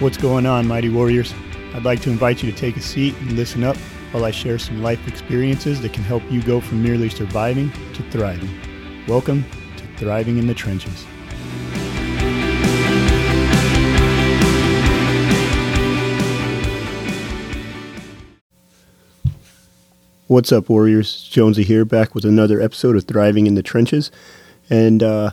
What's going on, Mighty Warriors? I'd like to invite you to take a seat and listen up while I share some life experiences that can help you go from merely surviving to thriving. Welcome to Thriving in the Trenches. What's up, Warriors? Jonesy here, back with another episode of Thriving in the Trenches. And uh,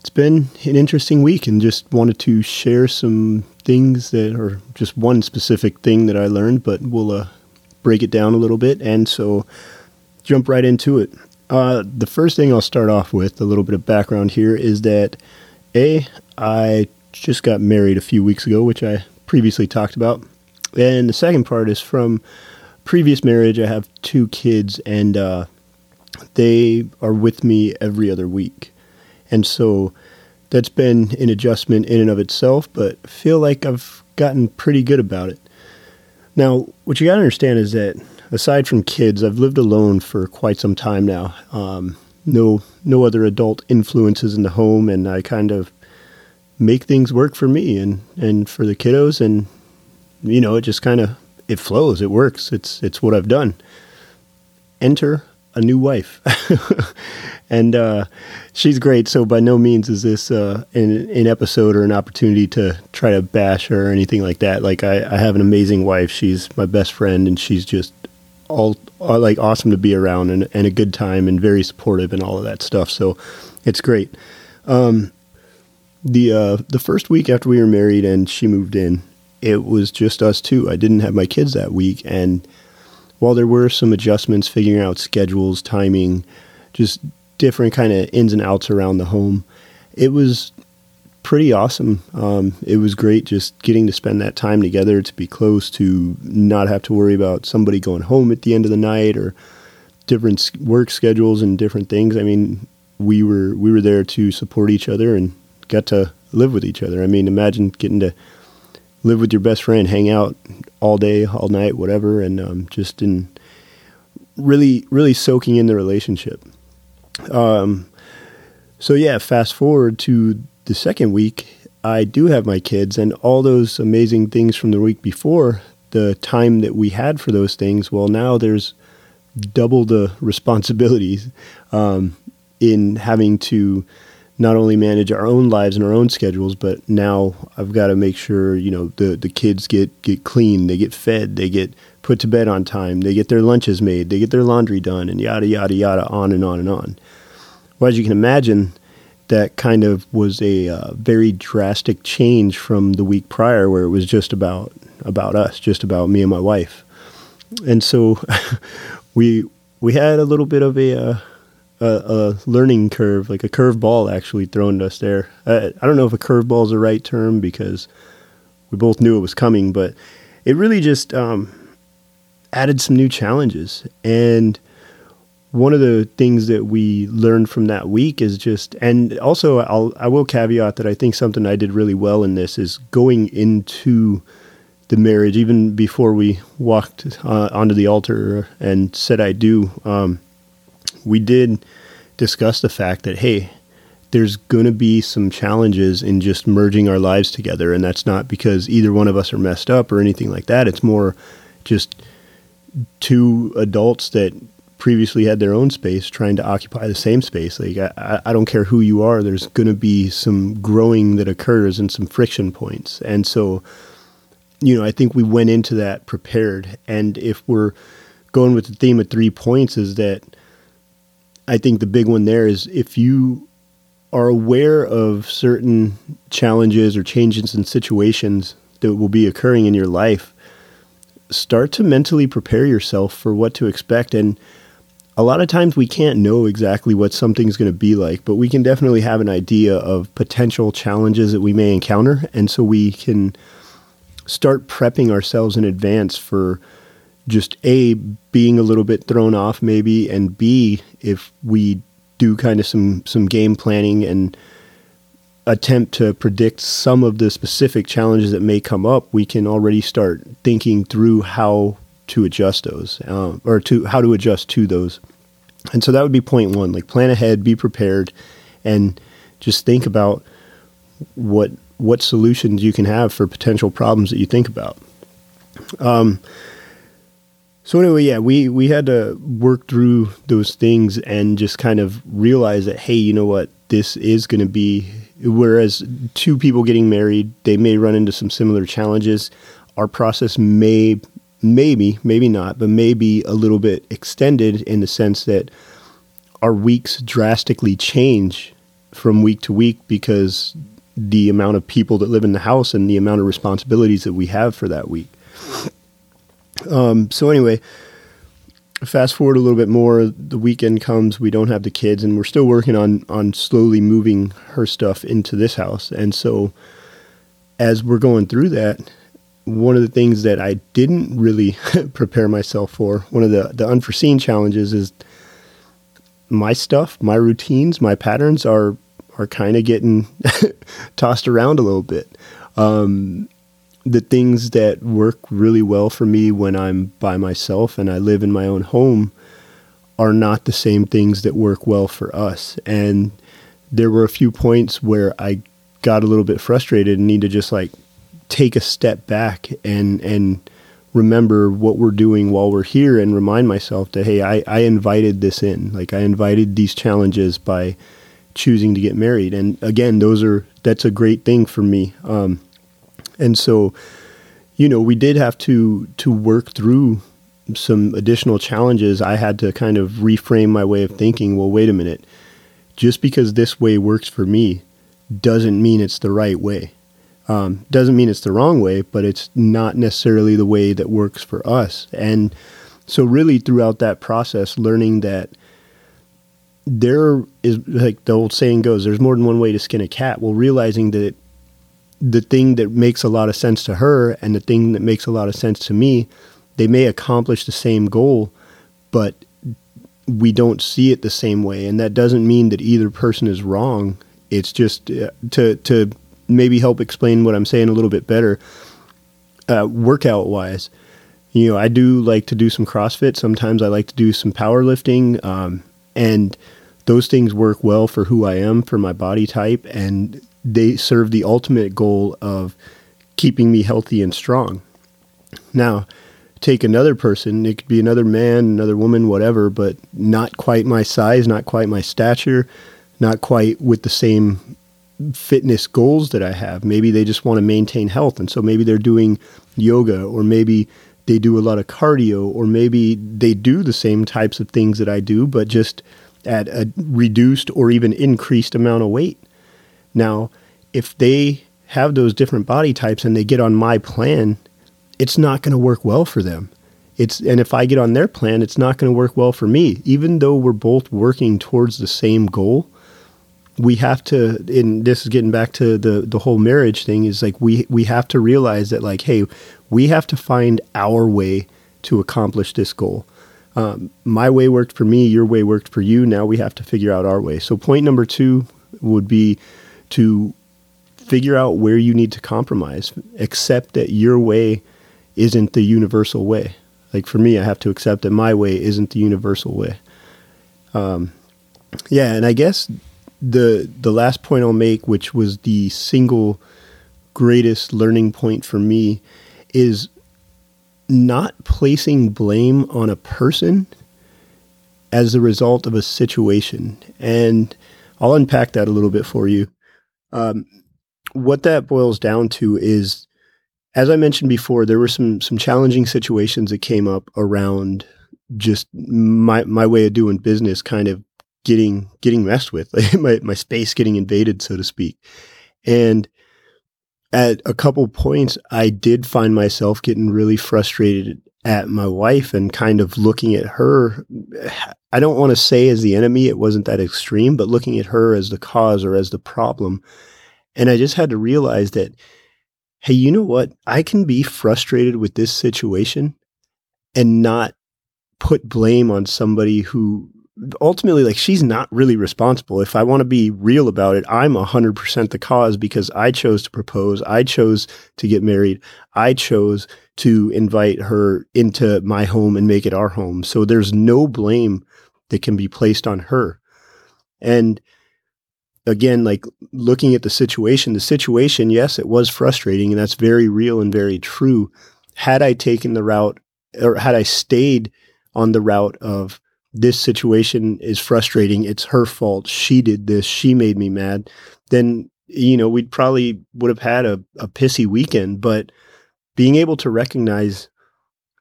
it's been an interesting week, and just wanted to share some things that are just one specific thing that I learned, but we'll uh, break it down a little bit. And so, jump right into it. Uh, the first thing I'll start off with, a little bit of background here, is that A, I just got married a few weeks ago, which I previously talked about. And the second part is from previous marriage, I have two kids, and uh, they are with me every other week. And so that's been an adjustment in and of itself, but feel like I've gotten pretty good about it. Now, what you got to understand is that aside from kids, I've lived alone for quite some time now. Um, no, no other adult influences in the home, and I kind of make things work for me and, and for the kiddos, and you know, it just kind of it flows, it works. It's it's what I've done. Enter a new wife, and uh, she's great. So by no means is this uh, an, an, episode or an opportunity to try to bash her or anything like that. Like I, I have an amazing wife. She's my best friend, and she's just all, all like awesome to be around and, and, a good time and very supportive and all of that stuff. So it's great. Um, the uh, the first week after we were married and she moved in, it was just us two. I didn't have my kids that week, and while there were some adjustments, figuring out schedules, timing, just different kind of ins and outs around the home, it was pretty awesome. Um, it was great just getting to spend that time together, to be close, to not have to worry about somebody going home at the end of the night or different work schedules and different things. I mean, we were we were there to support each other and got to live with each other. I mean, imagine getting to live with your best friend, hang out all day, all night, whatever, and um, just in really, really soaking in the relationship. Um, so yeah, fast forward to the second week, I do have my kids, and all those amazing things from the week before, the time that we had for those things. Well, now there's double the responsibilities um, in having to not only manage our own lives and our own schedules, but now I've got to make sure you know the the kids get get clean, they get fed, they get put to bed on time, they get their lunches made, they get their laundry done, and yada yada yada, on and on and on. Well, as you can imagine, that kind of was a uh, very drastic change from the week prior, where it was just about about us, just about me and my wife, and so we we had a little bit of a uh, a, a learning curve, like a curveball actually thrown us there. I, I don't know if a curveball is the right term because we both knew it was coming, but it really just um, added some new challenges. And one of the things that we learned from that week is just, and also I'll, I will caveat that I think something I did really well in this is going into the marriage, even before we walked uh, onto the altar and said I do. Um, we did discuss the fact that, hey, there's going to be some challenges in just merging our lives together. And that's not because either one of us are messed up or anything like that. It's more just two adults that previously had their own space trying to occupy the same space. Like, I, I don't care who you are, there's going to be some growing that occurs and some friction points. And so, you know, I think we went into that prepared. And if we're going with the theme of three points, is that I think the big one there is if you are aware of certain challenges or changes in situations that will be occurring in your life, start to mentally prepare yourself for what to expect. And a lot of times we can't know exactly what something's going to be like, but we can definitely have an idea of potential challenges that we may encounter. And so we can start prepping ourselves in advance for just a being a little bit thrown off maybe and b if we do kind of some some game planning and attempt to predict some of the specific challenges that may come up we can already start thinking through how to adjust those uh, or to how to adjust to those and so that would be point one like plan ahead be prepared and just think about what what solutions you can have for potential problems that you think about. Um, so anyway, yeah, we we had to work through those things and just kind of realize that hey, you know what, this is going to be. Whereas two people getting married, they may run into some similar challenges. Our process may, maybe, maybe not, but maybe a little bit extended in the sense that our weeks drastically change from week to week because the amount of people that live in the house and the amount of responsibilities that we have for that week. Um, so anyway, fast forward a little bit more. The weekend comes. We don't have the kids, and we're still working on on slowly moving her stuff into this house. And so, as we're going through that, one of the things that I didn't really prepare myself for, one of the the unforeseen challenges, is my stuff, my routines, my patterns are are kind of getting tossed around a little bit. Um, the things that work really well for me when I'm by myself and I live in my own home are not the same things that work well for us. And there were a few points where I got a little bit frustrated and need to just like take a step back and and remember what we're doing while we're here and remind myself that hey I, I invited this in. Like i invited these challenges by choosing to get married. And again those are that's a great thing for me. Um, and so, you know, we did have to to work through some additional challenges. I had to kind of reframe my way of thinking. Well, wait a minute. Just because this way works for me doesn't mean it's the right way. Um, doesn't mean it's the wrong way, but it's not necessarily the way that works for us. And so, really, throughout that process, learning that there is, like the old saying goes, there's more than one way to skin a cat. Well, realizing that the thing that makes a lot of sense to her and the thing that makes a lot of sense to me, they may accomplish the same goal, but we don't see it the same way. And that doesn't mean that either person is wrong. It's just uh, to, to maybe help explain what I'm saying a little bit better. Uh, workout wise, you know, I do like to do some CrossFit. Sometimes I like to do some powerlifting. Um, and those things work well for who I am, for my body type. And they serve the ultimate goal of keeping me healthy and strong. Now, take another person, it could be another man, another woman, whatever, but not quite my size, not quite my stature, not quite with the same fitness goals that I have. Maybe they just want to maintain health. And so maybe they're doing yoga, or maybe they do a lot of cardio, or maybe they do the same types of things that I do, but just at a reduced or even increased amount of weight. Now, if they have those different body types and they get on my plan, it's not going to work well for them. It's and if I get on their plan, it's not going to work well for me. Even though we're both working towards the same goal, we have to and this is getting back to the the whole marriage thing is like we we have to realize that like hey, we have to find our way to accomplish this goal. Um, my way worked for me, your way worked for you. Now we have to figure out our way. So point number two would be to figure out where you need to compromise. Accept that your way isn't the universal way. Like for me, I have to accept that my way isn't the universal way. Um, yeah, and I guess the the last point I'll make, which was the single greatest learning point for me, is not placing blame on a person as a result of a situation. And I'll unpack that a little bit for you. Um, what that boils down to is, as I mentioned before, there were some some challenging situations that came up around just my my way of doing business, kind of getting getting messed with, like my my space getting invaded, so to speak, and at a couple points, I did find myself getting really frustrated at my wife and kind of looking at her. I don't want to say as the enemy, it wasn't that extreme, but looking at her as the cause or as the problem. And I just had to realize that, hey, you know what? I can be frustrated with this situation and not put blame on somebody who ultimately like she's not really responsible if i want to be real about it i'm 100% the cause because i chose to propose i chose to get married i chose to invite her into my home and make it our home so there's no blame that can be placed on her and again, like looking at the situation, the situation, yes, it was frustrating and that's very real and very true. Had I taken the route or had I stayed on the route of this situation is frustrating, it's her fault, she did this, she made me mad, then, you know, we'd probably would have had a, a pissy weekend. But being able to recognize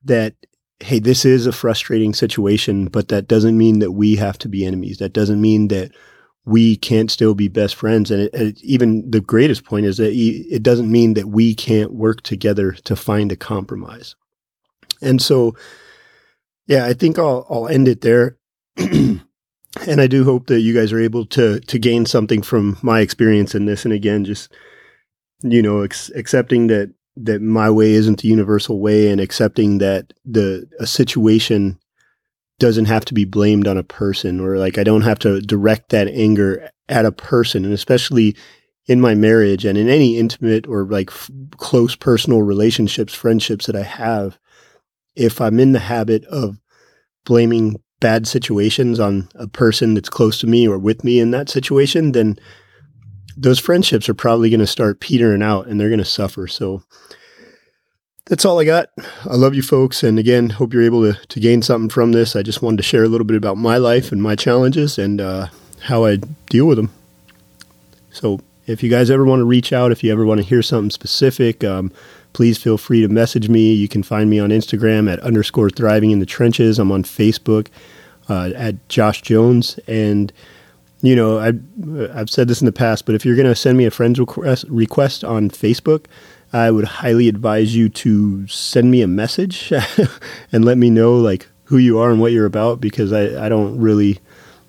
that hey, this is a frustrating situation, but that doesn't mean that we have to be enemies. That doesn't mean that we can't still be best friends. And it, it, even the greatest point is that it doesn't mean that we can't work together to find a compromise. And so, yeah, I think I'll, I'll end it there. and I do hope that you guys are able to, to gain something from my experience in this. And again, just, you know, ex- accepting that, that my way isn't the universal way and accepting that the, a situation doesn't have to be blamed on a person or like I don't have to direct that anger at a person. And especially in my marriage and in any intimate or like f- close personal relationships, friendships that I have, if I'm in the habit of blaming bad situations on a person that's close to me or with me in that situation, then those friendships are probably going to start petering out and they're going to suffer. So that's all I got. I love you folks. And again, hope you're able to, to gain something from this. I just wanted to share a little bit about my life and my challenges and uh, how I deal with them. So if you guys ever want to reach out, if you ever want to hear something specific, um, please feel free to message me. You can find me on Instagram at underscore thriving in the trenches. I'm on Facebook uh, at Josh Jones. And, you know, I, I've said this in the past, but if you're going to send me a friend's request, request on Facebook, I would highly advise you to send me a message and let me know like who you are and what you're about because I, I don't really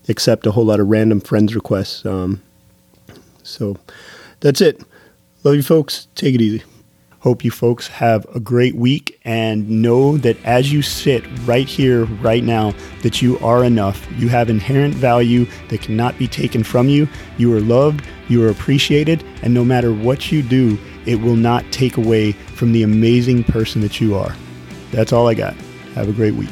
accept a whole lot of random friends requests. Um, so that's it. Love you folks. Take it easy. Hope you folks have a great week and know that as you sit right here, right now, that you are enough. You have inherent value that cannot be taken from you. You are loved, you are appreciated, and no matter what you do, it will not take away from the amazing person that you are. That's all I got. Have a great week.